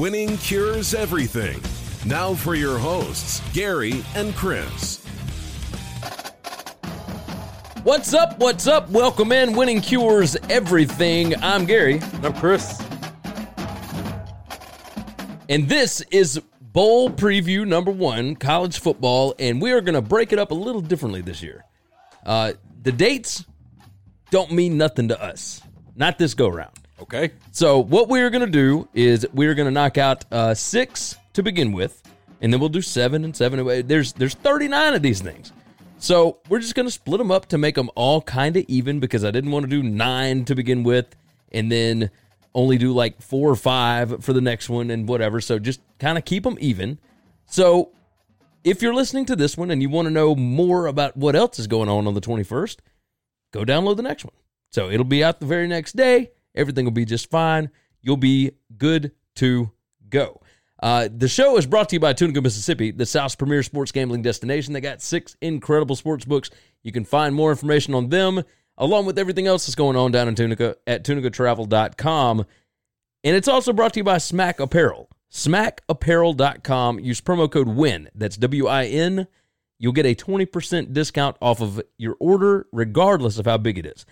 Winning cures everything. Now for your hosts, Gary and Chris. What's up? What's up? Welcome in. Winning cures everything. I'm Gary. I'm Chris. And this is bowl preview number one, college football, and we are going to break it up a little differently this year. Uh, the dates don't mean nothing to us, not this go round. Okay. So what we're going to do is we're going to knock out uh, six to begin with, and then we'll do seven and seven. There's there's 39 of these things. So we're just going to split them up to make them all kind of even because I didn't want to do nine to begin with, and then only do like four or five for the next one and whatever. So just kind of keep them even. So if you're listening to this one and you want to know more about what else is going on on the 21st, go download the next one. So it'll be out the very next day. Everything will be just fine. You'll be good to go. Uh, the show is brought to you by Tunica, Mississippi, the South's premier sports gambling destination. They got six incredible sports books. You can find more information on them along with everything else that's going on down in Tunica at tunicatravel.com. And it's also brought to you by Smack Apparel. SmackApparel.com. Use promo code WIN. That's W I N. You'll get a 20% discount off of your order, regardless of how big it is.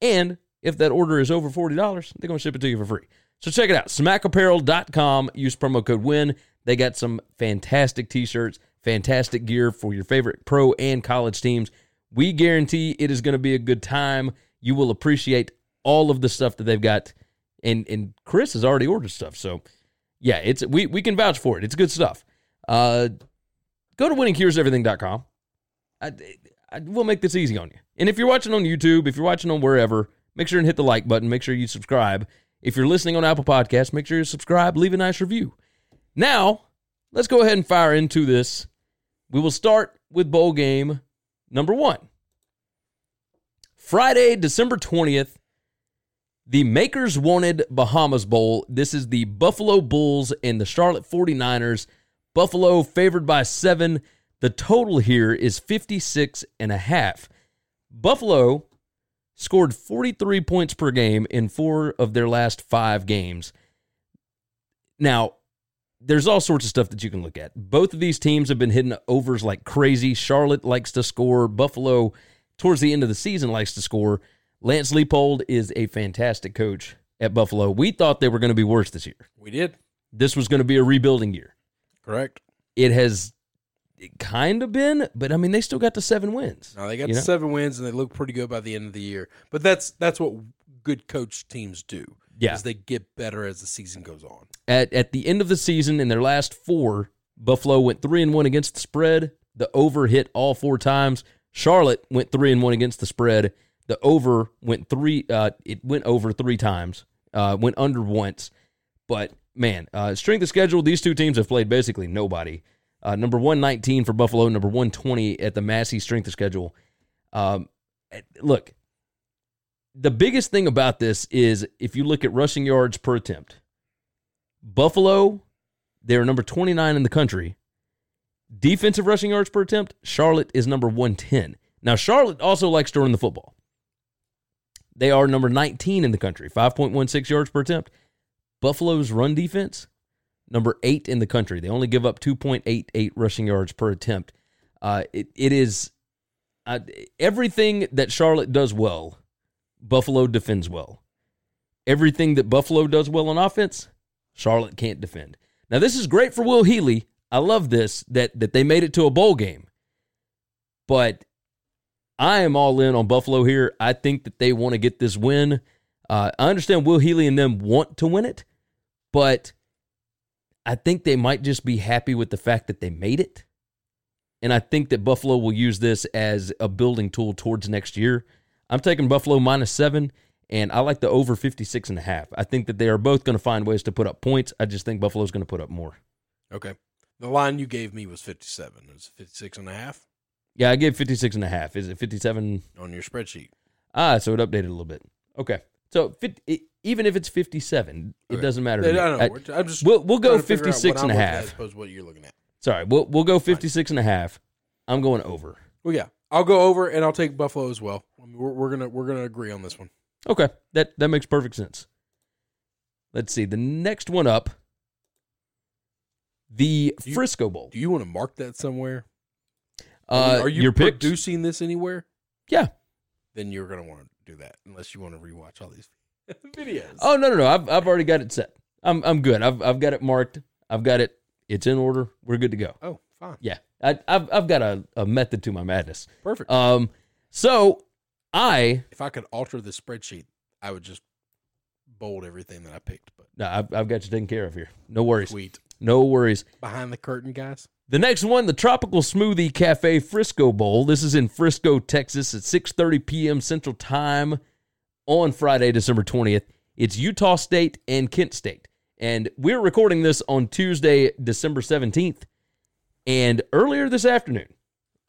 And if that order is over $40, they're going to ship it to you for free. So check it out. SmackApparel.com. Use promo code WIN. They got some fantastic t shirts, fantastic gear for your favorite pro and college teams. We guarantee it is going to be a good time. You will appreciate all of the stuff that they've got. And and Chris has already ordered stuff. So yeah, it's we we can vouch for it. It's good stuff. Uh go to winningcureseverything.com. I, I, we'll make this easy on you. And if you're watching on YouTube, if you're watching on wherever, make sure and hit the like button. Make sure you subscribe. If you're listening on Apple Podcasts, make sure you subscribe, leave a nice review. Now, let's go ahead and fire into this. We will start with bowl game number one. Friday, December 20th, the Makers Wanted Bahamas Bowl. This is the Buffalo Bulls and the Charlotte 49ers. Buffalo favored by seven. The total here is 56 and a half. Buffalo scored 43 points per game in four of their last five games. Now, there's all sorts of stuff that you can look at. Both of these teams have been hitting overs like crazy. Charlotte likes to score. Buffalo, towards the end of the season, likes to score. Lance Leipold is a fantastic coach at Buffalo. We thought they were going to be worse this year. We did. This was going to be a rebuilding year. Correct. It has kind of been, but I mean, they still got the seven wins. Now they got You know? seven wins and they look pretty good by the end of the year. But that's that's what good coach teams do. Yeah. Is they get better as the season goes on. At at the end of the season, in their last four, Buffalo went three and one against the spread. The over hit all four times. Charlotte went three and one against the spread. The over went three. Uh, it went over three times. Uh, went under once. But man, uh, strength of schedule. These two teams have played basically nobody. Uh, number one nineteen for Buffalo. Number one twenty at the Massey strength of schedule. Um, look, the biggest thing about this is if you look at rushing yards per attempt, Buffalo, they're number 29 in the country. Defensive rushing yards per attempt, Charlotte is number 110. Now, Charlotte also likes to run the football. They are number 19 in the country, 5.16 yards per attempt. Buffalo's run defense, number eight in the country. They only give up 2.88 rushing yards per attempt. Uh, it, it is I, everything that Charlotte does well, Buffalo defends well. Everything that Buffalo does well on offense, Charlotte can't defend. Now this is great for Will Healy. I love this that that they made it to a bowl game. But I am all in on Buffalo here. I think that they want to get this win. Uh, I understand Will Healy and them want to win it, but I think they might just be happy with the fact that they made it. And I think that Buffalo will use this as a building tool towards next year. I'm taking Buffalo minus seven, and I like the over 56 and a half. I think that they are both going to find ways to put up points. I just think Buffalo's going to put up more. Okay. The line you gave me was 57. It was 56 and a half Yeah, I gave 56 and a half. Is it 57? on your spreadsheet. Ah, so it updated a little bit. Okay. So 50, it, even if it's 57, it doesn't matter. I to me. don't know. I- We're- I'm just we'll, we'll go trying to 56 what and a I'm looking at. As opposed to what you're looking at. Sorry, we'll, we'll go 56 and a half. I'm going over. Well, yeah, I'll go over and I'll take Buffalo as well. I mean, we're, we're gonna we're gonna agree on this one. Okay, that that makes perfect sense. Let's see the next one up. The you- Frisco Bowl. Do you want to mark that somewhere? Uh, Are you your picks? producing this anywhere? Yeah. Then you're gonna want to do that unless you want to rewatch all these videos. Oh no no no! I've I've already got it set. I'm I'm good. I've I've got it marked. I've got it. It's in order. We're good to go. oh, fine, Yeah, I, I've I've got a, a method to my madness. perfect. Um, so I if I could alter the spreadsheet, I would just bold everything that I picked. But no, I've I've got you taken care of here. No worries. sweet No worries. behind the curtain, guys. The next one, the Tropical Smoothie Cafe Frisco Bowl. This is in Frisco, Texas at 6:30 p.m. Central Time on Friday, December 20th. It's Utah State and Kent State. And we're recording this on Tuesday, December 17th. And earlier this afternoon,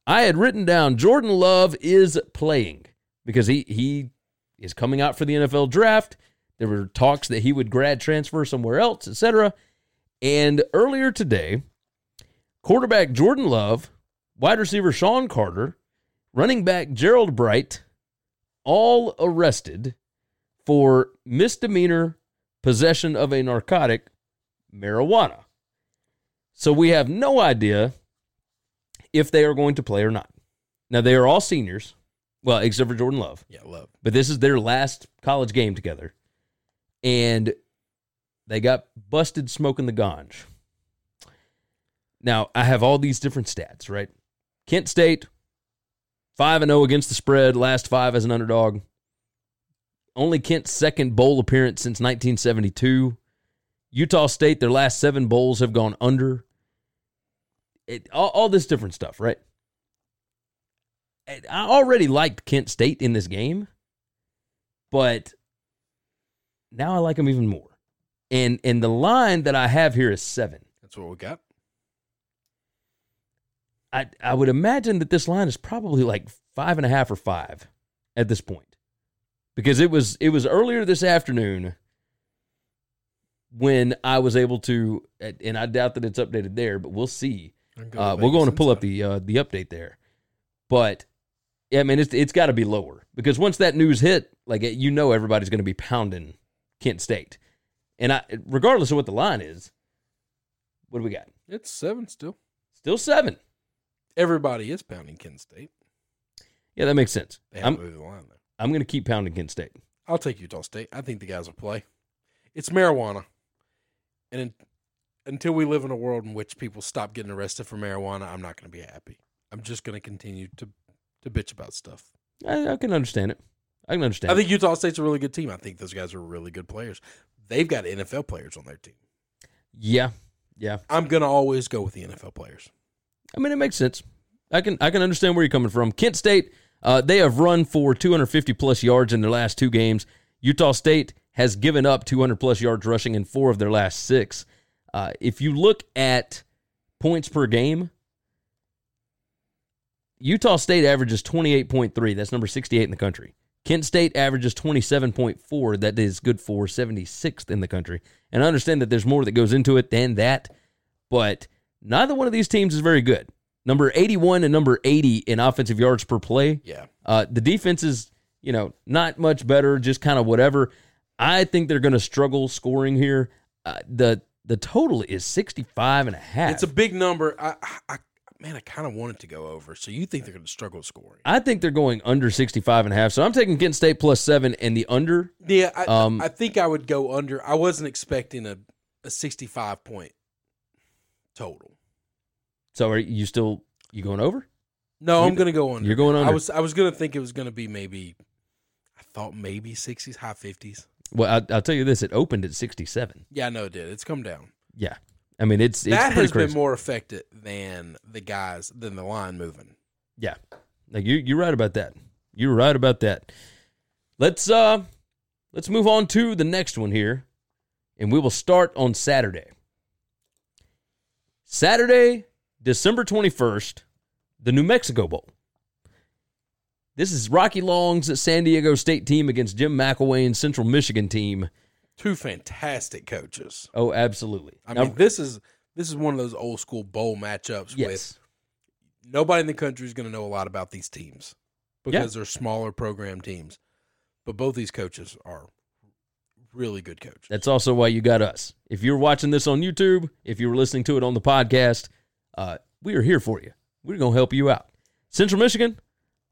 I had written down Jordan Love is playing because he he is coming out for the NFL draft. There were talks that he would grad transfer somewhere else, etc. And earlier today, quarterback Jordan Love, wide receiver Sean Carter, running back Gerold Bright, all arrested for misdemeanor possession of a narcotic, marijuana. So we have no idea if they are going to play or not. Now, they are all seniors, well, except for Jordan Love, Yeah, love. but this is their last college game together. And they got busted smoking the ganj. Now, I have all these different stats, right? Kent State, 5 and 0 against the spread, last five as an underdog. Only Kent's second bowl appearance since 1972. Utah State, their last seven bowls have gone under. It, all, all this different stuff, right? I already liked Kent State in this game, but now I like them even more. And and the line that I have here is seven. That's what we got. I I would imagine that this line is probably like five and a half or five at this point, because it was it was earlier this afternoon when I was able to, and I doubt that it's updated there, but we'll see. I can go Uh, we're going to pull up the uh, the update there, but yeah, I mean it's it's got to be lower because once that news hit, like you know, everybody's going to be pounding Kent State, and I regardless of what the line is, what do we got? It's seven still. Still seven. Everybody is pounding Kent State. Yeah, that makes sense. They I'm the line though. I'm going to keep pounding Kent State. I'll take Utah State. I think the guys will play. It's marijuana, and in, until we live in a world in which people stop getting arrested for marijuana, I'm not going to be happy. I'm just going to continue to to bitch about stuff. I, I can understand it. I can understand. I think Utah State's a really good team. I think those guys are really good players. They've got NFL players on their team. Yeah, yeah. I'm going to always go with the NFL players. I mean, it makes sense. I can I can understand where you're coming from. Kent State, uh, they have run for 250 plus yards in their last two games. Utah State has given up 200 plus yards rushing in four of their last six. Uh, if you look at points per game, Utah State averages 28.3. That's number 68 in the country. Kent State averages 27.4. That is good for 76th in the country. And I understand that there's more that goes into it than that, but neither one of these teams is very good. Number 81 and number 80 in offensive yards per play. Yeah. Uh, the defense is, you know, not much better, just kind of whatever. I think they're going to struggle scoring here. Uh, the the total is 65 and a half. It's a big number. I, I man, I kind of wanted to go over. So you think they're going to struggle scoring? I think they're going under 65 and a half. So I'm taking Kent State plus seven and the under. Yeah, I, Um, I think I would go under. I wasn't expecting a, a 65 point total. So are you still you going over? No, You- I'm going to go under. you're going on. I was I was going to think it was going to be maybe. I thought maybe 60s, high 50s. Well, I, I'll tell you this: it opened at 67. Yeah, no, it did. It's come down. Yeah, I mean it's it's that has crazy. been more affected than the guys than the line moving. Yeah. Like you you're right about that. You're right about that. Let's uh let's move on to the next one here. And we will start on Saturday. Saturday, December 21st, the New Mexico Bowl. This is Rocky Long's San Diego State team against Jim McElwain's Central Michigan team. Two fantastic coaches. Oh, absolutely. I Now- mean, this is this is one of those old school bowl matchups yes. with nobody in the country is going to know a lot about these teams Yeah. because they're smaller program teams. But both these coaches are really good coaches. That's also why you got us. If you're watching this on YouTube, if you were listening to it on the podcast, uh, we are here for you. We're going to help you out. Central Michigan,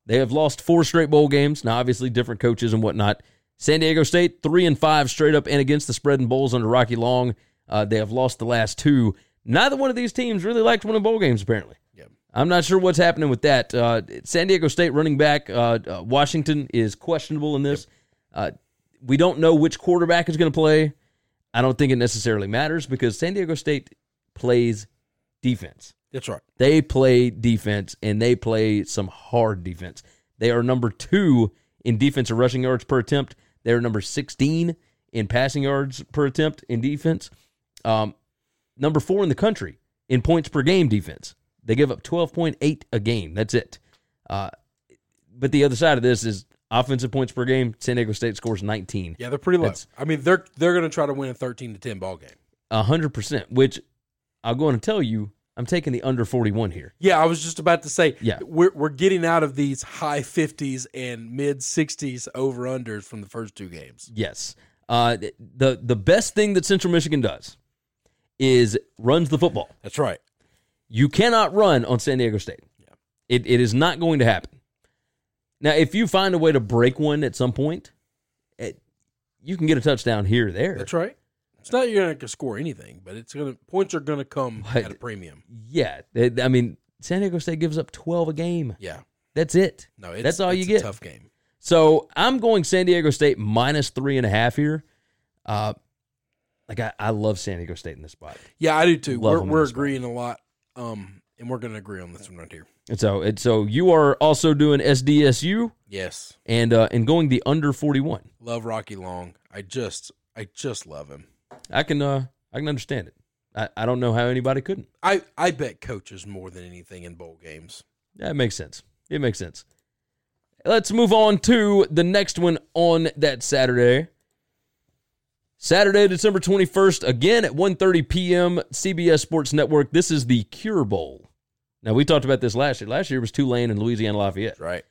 they have lost four straight bowl games. Now, obviously, different coaches and whatnot. San Diego State, three and five straight up and against the spread and bowls under Rocky Long. Uh, they have lost the last two. Neither one of these teams really liked winning bowl games, apparently. Yep. I'm not sure what's happening with that. Uh, San Diego State running back uh, uh, Washington is questionable in this. Uh, we don't know which quarterback is going to play. I don't think it necessarily matters because San Diego State plays defense. That's right. They play defense and they play some hard defense. They are number two in defensive rushing yards per attempt. They are number 16 in passing yards per attempt in defense. Um, number four in the country in points per game defense. They give up 12.8 a game. That's it. Uh, but the other side of this is offensive points per game. San Diego State scores 19. Yeah, they're pretty low. That's- I mean, they're they're going to try to win a 13 to 10 ball game. A 100%, which I'm going to tell you, I'm taking the under 41 here. Yeah, I was just about to say. Yeah. we're we're getting out of these high 50s and mid 60s over unders from the first two games. Yes. Uh, the the best thing that Central Michigan does is runs the football. That's right. You cannot run on San Diego State. Yeah. It it is not going to happen. Now, if you find a way to break one at some point, it, you can get a touchdown here or there. That's right. It's not you're going to score anything, but it's going to points are going to come But- at a premium. Yeah, it- I mean, San Diego State gives up 12 a game. Yeah. That's it. No, it's, That's all it's you a get. tough game. So I'm going San Diego State minus three and a half here. Uh, like I, I love San Diego State in this spot. Yeah, I do too. Love we're them in we're this agreeing a lot, um, and we're going to agree on this one right here. And so, and so you are also doing SDSU Yes, and uh, and going the under 41. love Rocky Long. I just I just love him. I can uh I can understand it. I, I don't know how anybody couldn't. I I bet coaches more than anything in bowl games. That makes sense. It makes sense. Let's move on to the next one on that Saturday. Saturday, December 21st, again at 1:30 p.m. CBS Sports Network. This is the Cure Bowl. Now we talked about this last year. Last year was Tulane and Louisiana Lafayette. Right.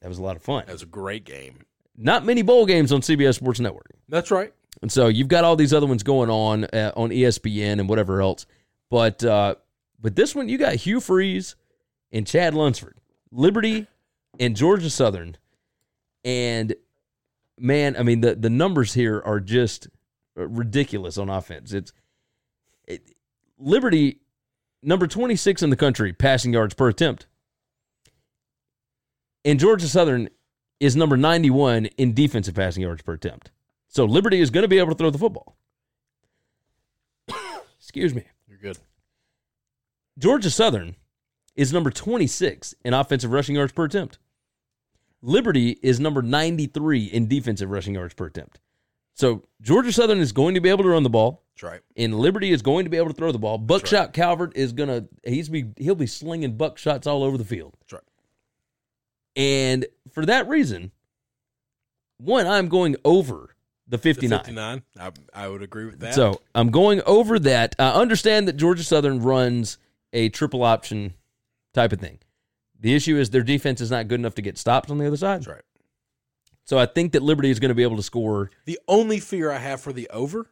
That was a lot of fun. That was a great game. Not many bowl games on CBS Sports Network. That's right. And so you've got all these other ones going on uh, on ESPN and whatever else. But uh, but this one you got Hugh Freeze and Chad Lunsford, Liberty and Georgia Southern, and man, I mean the the numbers here are just ridiculous on offense. It's it, Liberty number twenty six in the country passing yards per attempt, and Georgia Southern is number ninety one in defensive passing yards per attempt. So Liberty is going to be able to throw the football. Excuse me. You're good. Georgia Southern is number 26 in offensive rushing yards per attempt. Liberty is number 93 in defensive rushing yards per attempt. So Georgia Southern is going to be able to run the ball, That's right. and Liberty is going to be able to throw the ball. Buckshot Calvert is gonna he's be he'll be slinging buckshots all over the field. That's right. And for that reason, one I'm going over the The 59. 59. I, I would agree with that. So I'm going over that. I understand that Georgia Southern runs a triple option type of thing. The issue is their defense is not good enough to get stops on the other side. that's right. So I think that Liberty is going to be able to score. The only fear I have for the over,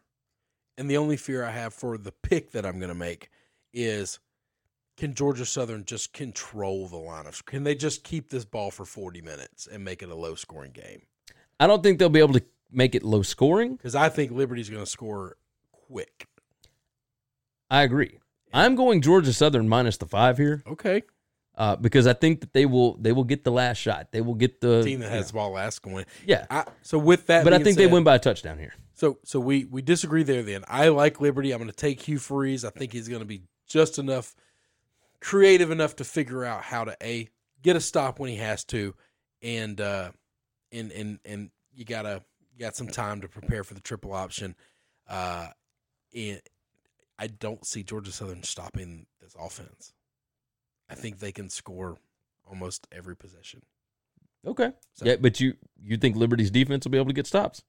and the only fear I have for the pick that I'm going to make is can Georgia Southern just control the line of? Can they just keep this ball for forty minutes and make it a low scoring game? I don't think they'll be able to make it low scoring. Because I think Liberty's going to score quick. I agree. I'm going Georgia Southern minus the five here Okay, uh, because I think that they will they will get the last shot. They will get the team that has the ball last going. yeah. I, so with that, but I think they win by a touchdown here. So so we we disagree there. Then I like Liberty. I'm going to take Hugh Freeze. I think he's going to be just enough creative enough to figure out how to a get a stop when he has to, and uh, and and and you gotta got some time to prepare for the triple option. Uh, and I don't see Georgia Southern stopping this offense. I think they can score almost every possession. Okay. So- yeah, but you you think Liberty's defense will be able to get stops?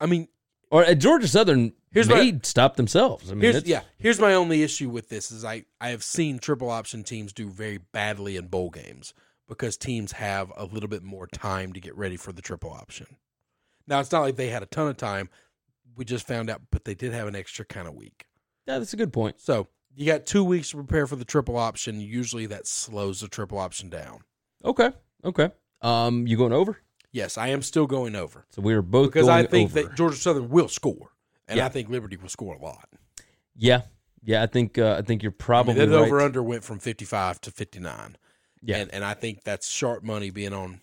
I mean, Or uh, Georgia Southern Here's may my- stop themselves. I mean, here's yeah. Here's my only issue with this is I I have seen triple option teams do very badly in bowl games because teams have a little bit more time to get ready for the triple option. Now it's not like they had a ton of time. We just found out, but they did have an extra kind of week. yeah, that's a good point. So you got two weeks to prepare for the triple option. Usually that slows the triple option down. Okay. Okay. Um, you going over? Yes, I am still going over So we are both because I think over. that Georgia Southern will score, and Yeah. I think Liberty will score a lot. yeah, yeah. I think uh, I think you're I mean, probably that right. over under went from 55 to 59. Yeah. And, and I think that's sharp money being on.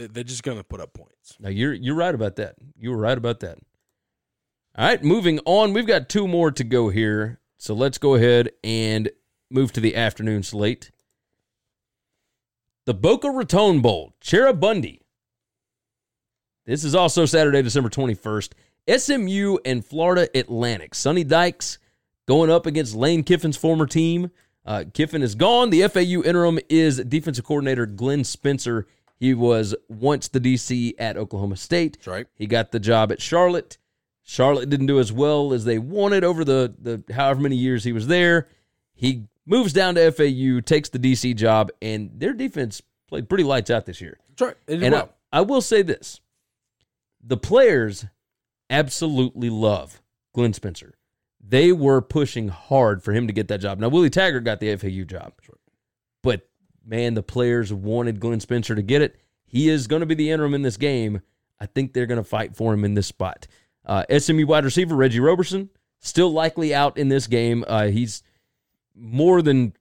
They- They're just going to put up points. Now you're you're right about that. You were right about that. All right, moving on. We've got two more to go here. So let's go ahead and move to the afternoon slate. The Boca Raton Bowl, Cheribundi. This is also Saturday, December 21st. SMU and Florida Atlantic. Sonny Dykes going up against Lane Kiffin's former team. Uh, Kiffin is gone. The FAU interim is defensive coordinator Glenn Spencer. He was once the DC at Oklahoma State. That's right. He got the job at Charlotte. Charlotte didn't do as well as they wanted over the, the however many years he was there. He moves down to FAU, takes the DC job, and their defense played pretty lights out this year. That's right. And well. I, I will say this the players absolutely love Glenn Spencer. They were pushing hard for him to get that job. Now, Willie Taggart got the FAU job. But, man, the players wanted Glenn Spencer to get it. He is going to be the interim in this game. I think they're going to fight for him in this spot. Uh, SMU wide receiver Reggie Roberson, still likely out in this game. Uh, he's more than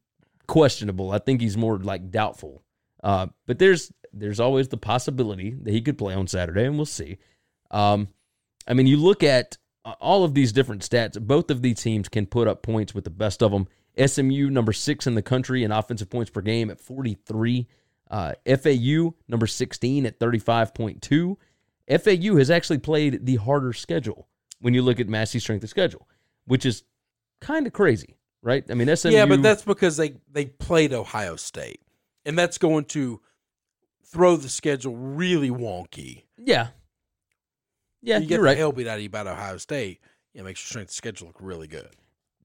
questionable. I think he's more like doubtful. Uh, but there's there's always the possibility that he could play on Saturday, and we'll see. Um, I mean, you look at uh, all of these different stats. Both of these teams can put up points with the best of them. SMU number six in the country in offensive points per game at 43. Uh, FAU number 16 at 35.2. FAU has actually played the harder schedule when you look at Massey's strength of schedule, which is kind of crazy, right? I mean, SMU. yeah, but that's because they, they played Ohio State. And that's going to throw the schedule really wonky. yeah, yeah. you get You're the right. hell beat out of you about Ohio State. It makes your strength of schedule look really good.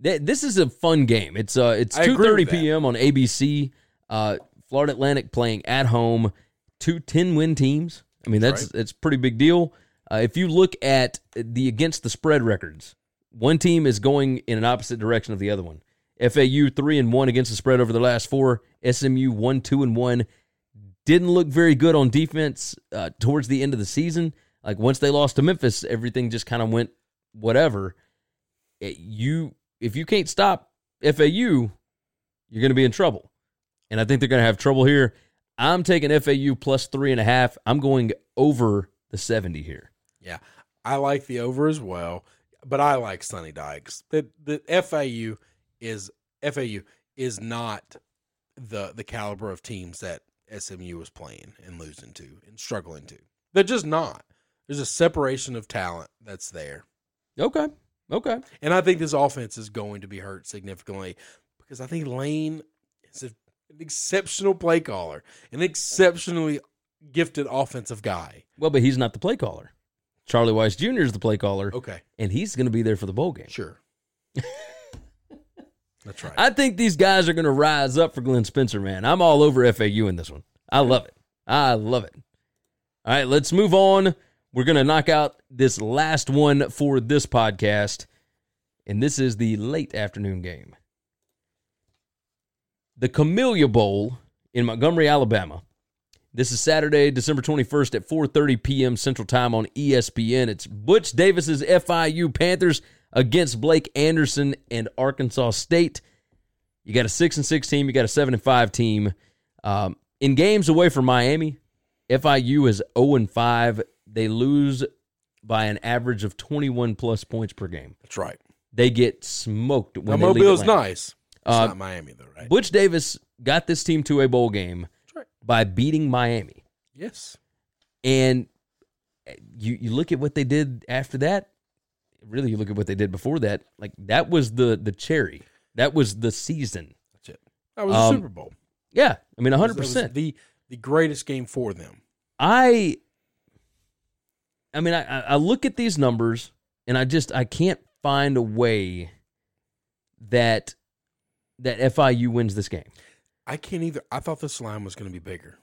Th- This is a fun game. It's uh, it's two thirty p.m. on ABC. Uh, Florida Atlantic playing at home. Two 10 win teams. I mean, that's That's it's a pretty big deal. Uh, if you look at the against the spread records, one team is going in an opposite direction of the other one. FAU three and one against the spread over the last four. SMU one two and one. Didn't look very good on defense uh, towards the end of the season. Like once they lost to Memphis, everything just kind of went whatever. It- you if you can't stop FAU, you're going to be in trouble. And I think they're going to have trouble here. I'm taking FAU plus three and a half. I'm going over the 70 here. Yeah, I like the over as well, but I like Sonny Dykes. The the FAU is FAU is not the the caliber of teams that SMU was playing and losing to and struggling to. They're just not. There's a separation of talent that's there, Okay. Okay. and I think this offense is going to be hurt significantly because I think Lane is a, an exceptional play caller, an exceptionally gifted offensive guy. Well, but he's not the play caller. Charlie Weis Jr. is the play caller, Okay, and he's going to be there for the bowl game. sure. That's right. I think these guys are going to rise up for Glenn Spencer, man. I'm all over FAU in this one. I love it. I love it. All right, let's move on. We're going to knock out this last one for this podcast, and this is the late afternoon game. the Camellia Bowl in Montgomery, Alabama. This is Saturday, December 21st at 4:30 p.m. Central Time on ESPN. It's Butch Davis's FIU Panthers against Blake Anderson and Arkansas State. You got a 6 and 6 team, you got a 7 and 5 team. Um, in games away from Miami, FIU is 0 and 5. They lose by an average of 21 plus points per game. That's right. They get smoked when Now, they leave Mobile's Atlanta. nice. It's Uh, not Miami though, right? Butch Davis got this team to a bowl game That's right. by beating Miami. Yes. And you you look at what they did after that. Really, you look at what they did before that. Like that was the the cherry. That was the season. That's it. That was Um, a Super Bowl. Yeah, I mean, hundred percent. The the greatest game for them. I, I mean, I I- look at these numbers and I just I can't find a way that that FIU wins this game. I can't either. I thought this line was going to be bigger.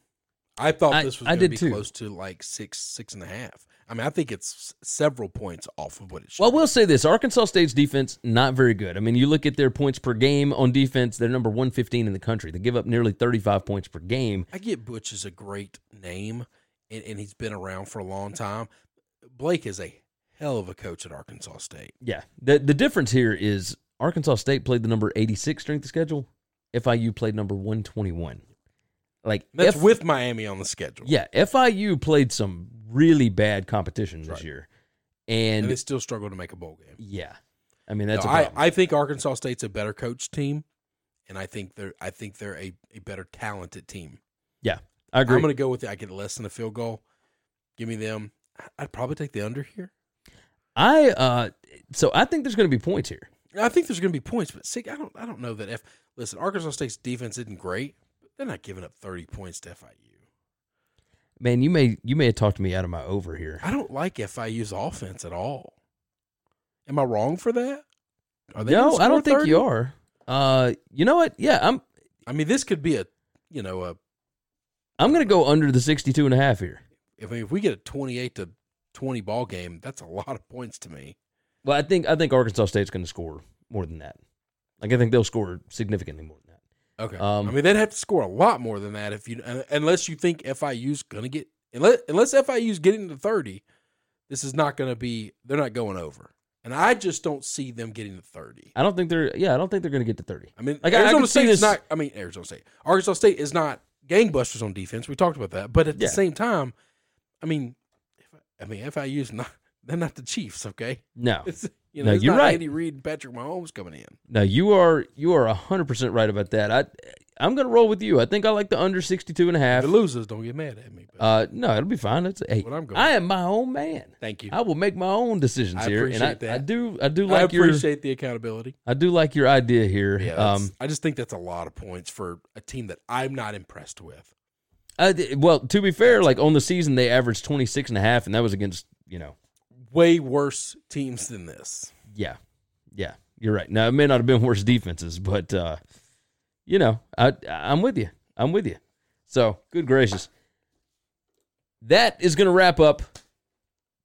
I thought I- this was I going to be too. close to like six, six and a half. I mean, I think it's several points off of what it should. Well, be. we'll say this: Arkansas State's defense not very good. I mean, you look at their points per game on defense; they're number one fifteen in the country. They give up nearly thirty five points per game. I get Butch is a great name, and, and he's been around for a long time. Blake is a hell of a coach at Arkansas State. Yeah, the the difference here is Arkansas State played the number eighty six strength of schedule. FIU played number one twenty one. Like That's F- with Miami on the schedule. yeah, FIU played some really bad competition this Right. year, and and, they still struggle to make a bowl game. yeah, I mean that's No, a I. I think Arkansas State's a better coach team, and I think they're I think they're a, a better talented team. yeah, I agree. I'm going to go with it. I get less than a field goal. Give me them. I'd probably take the under here. I uh, so I think there's going to be points here. I think there's going to be points, but see, I don't I don't know that if listen Arkansas State's defense isn't great. But they're not giving up 30 points to FIU. Man, you may you may have talked me out of my over here. I don't like FIU's offense at all. Am I wrong for that? Are they no, I don't score think you are. Uh, you know what? Yeah, I'm I mean, this could be a you know a I'm going to go under the 62 and a half here. If I mean, if we get a 28 to 20 ball game, that's a lot of points to me. Well, I think I think Arkansas State's going to score more than that. Like I think they'll score significantly more than that. Okay. Um, I mean, they'd have to score a lot more than that if you unless you think FIU's going to get unless unless FIU's getting to 30, this is not going to be they're not going over. And I just don't see them getting to 30. I don't think they're yeah, I don't think they're going to get to 30. I mean, Like, I- I Arizona see State is not I mean, Arizona State. Arkansas State is not gangbusters on defense. We talked about that. But at Yeah. the same time, I mean, I mean, FIU's not they're not the Chiefs, okay? No. It's you No, know, it's you're right. Andy Reid and Patrick Mahomes coming in. No, you are you are 100% right about that. I I'm going to roll with you. I think I like the under 62 and a half. If it loses, don't get mad at me. But Uh no, it'll be fine. It's hey, What I'm going I am my own man. thank you. I will make my own decisions I here and I, that. I do I do I like your appreciate the accountability. I do like your idea here. Yeah, um I just think that's a lot of points for a team that I'm not impressed with. I, well, to be fair, like on the season they averaged 26 and a half and that was against, you know, Way worse teams than this. Yeah, yeah, you're right. Now it may not have been worse defenses, but uh, you know, I I'm with you. I'm with you. So good gracious, that is going to wrap up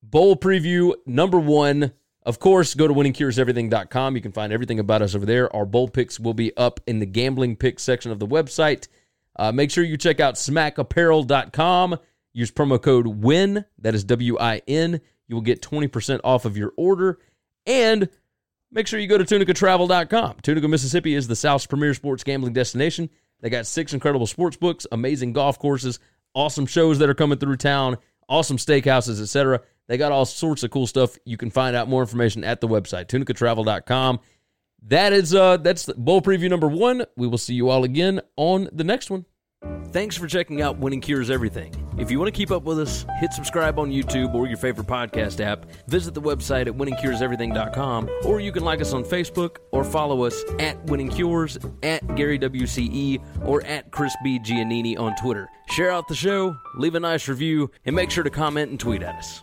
bowl preview number one. Of course, go to winningcureseverything.com. You can find everything about us over there. Our bowl picks will be up in the gambling picks section of the website. Uh, make sure you check out smackapparel.com. Use promo code WIN, that is W I N. You will get 20% off of your order. And make sure you go to tunicatravel.com. Tunica, Mississippi is the South's premier sports gambling destination. They got six incredible sports books, amazing golf courses, awesome shows that are coming through town, awesome steakhouses, etc. They got all sorts of cool stuff. You can find out more information at the website, tunicatravel.com. That is uh that's bowl preview number one. We will see you all again on the next one. Thanks for checking out Winning Cures Everything. If you want to keep up with us, hit subscribe on YouTube or your favorite podcast app. Visit the website at winningcureseverything.com, or you can like us on Facebook or follow us at Winning Cures, at Gary WCE, or at Chris B. Giannini on Twitter. Share out the show, leave a nice review, and make sure to comment and tweet at us.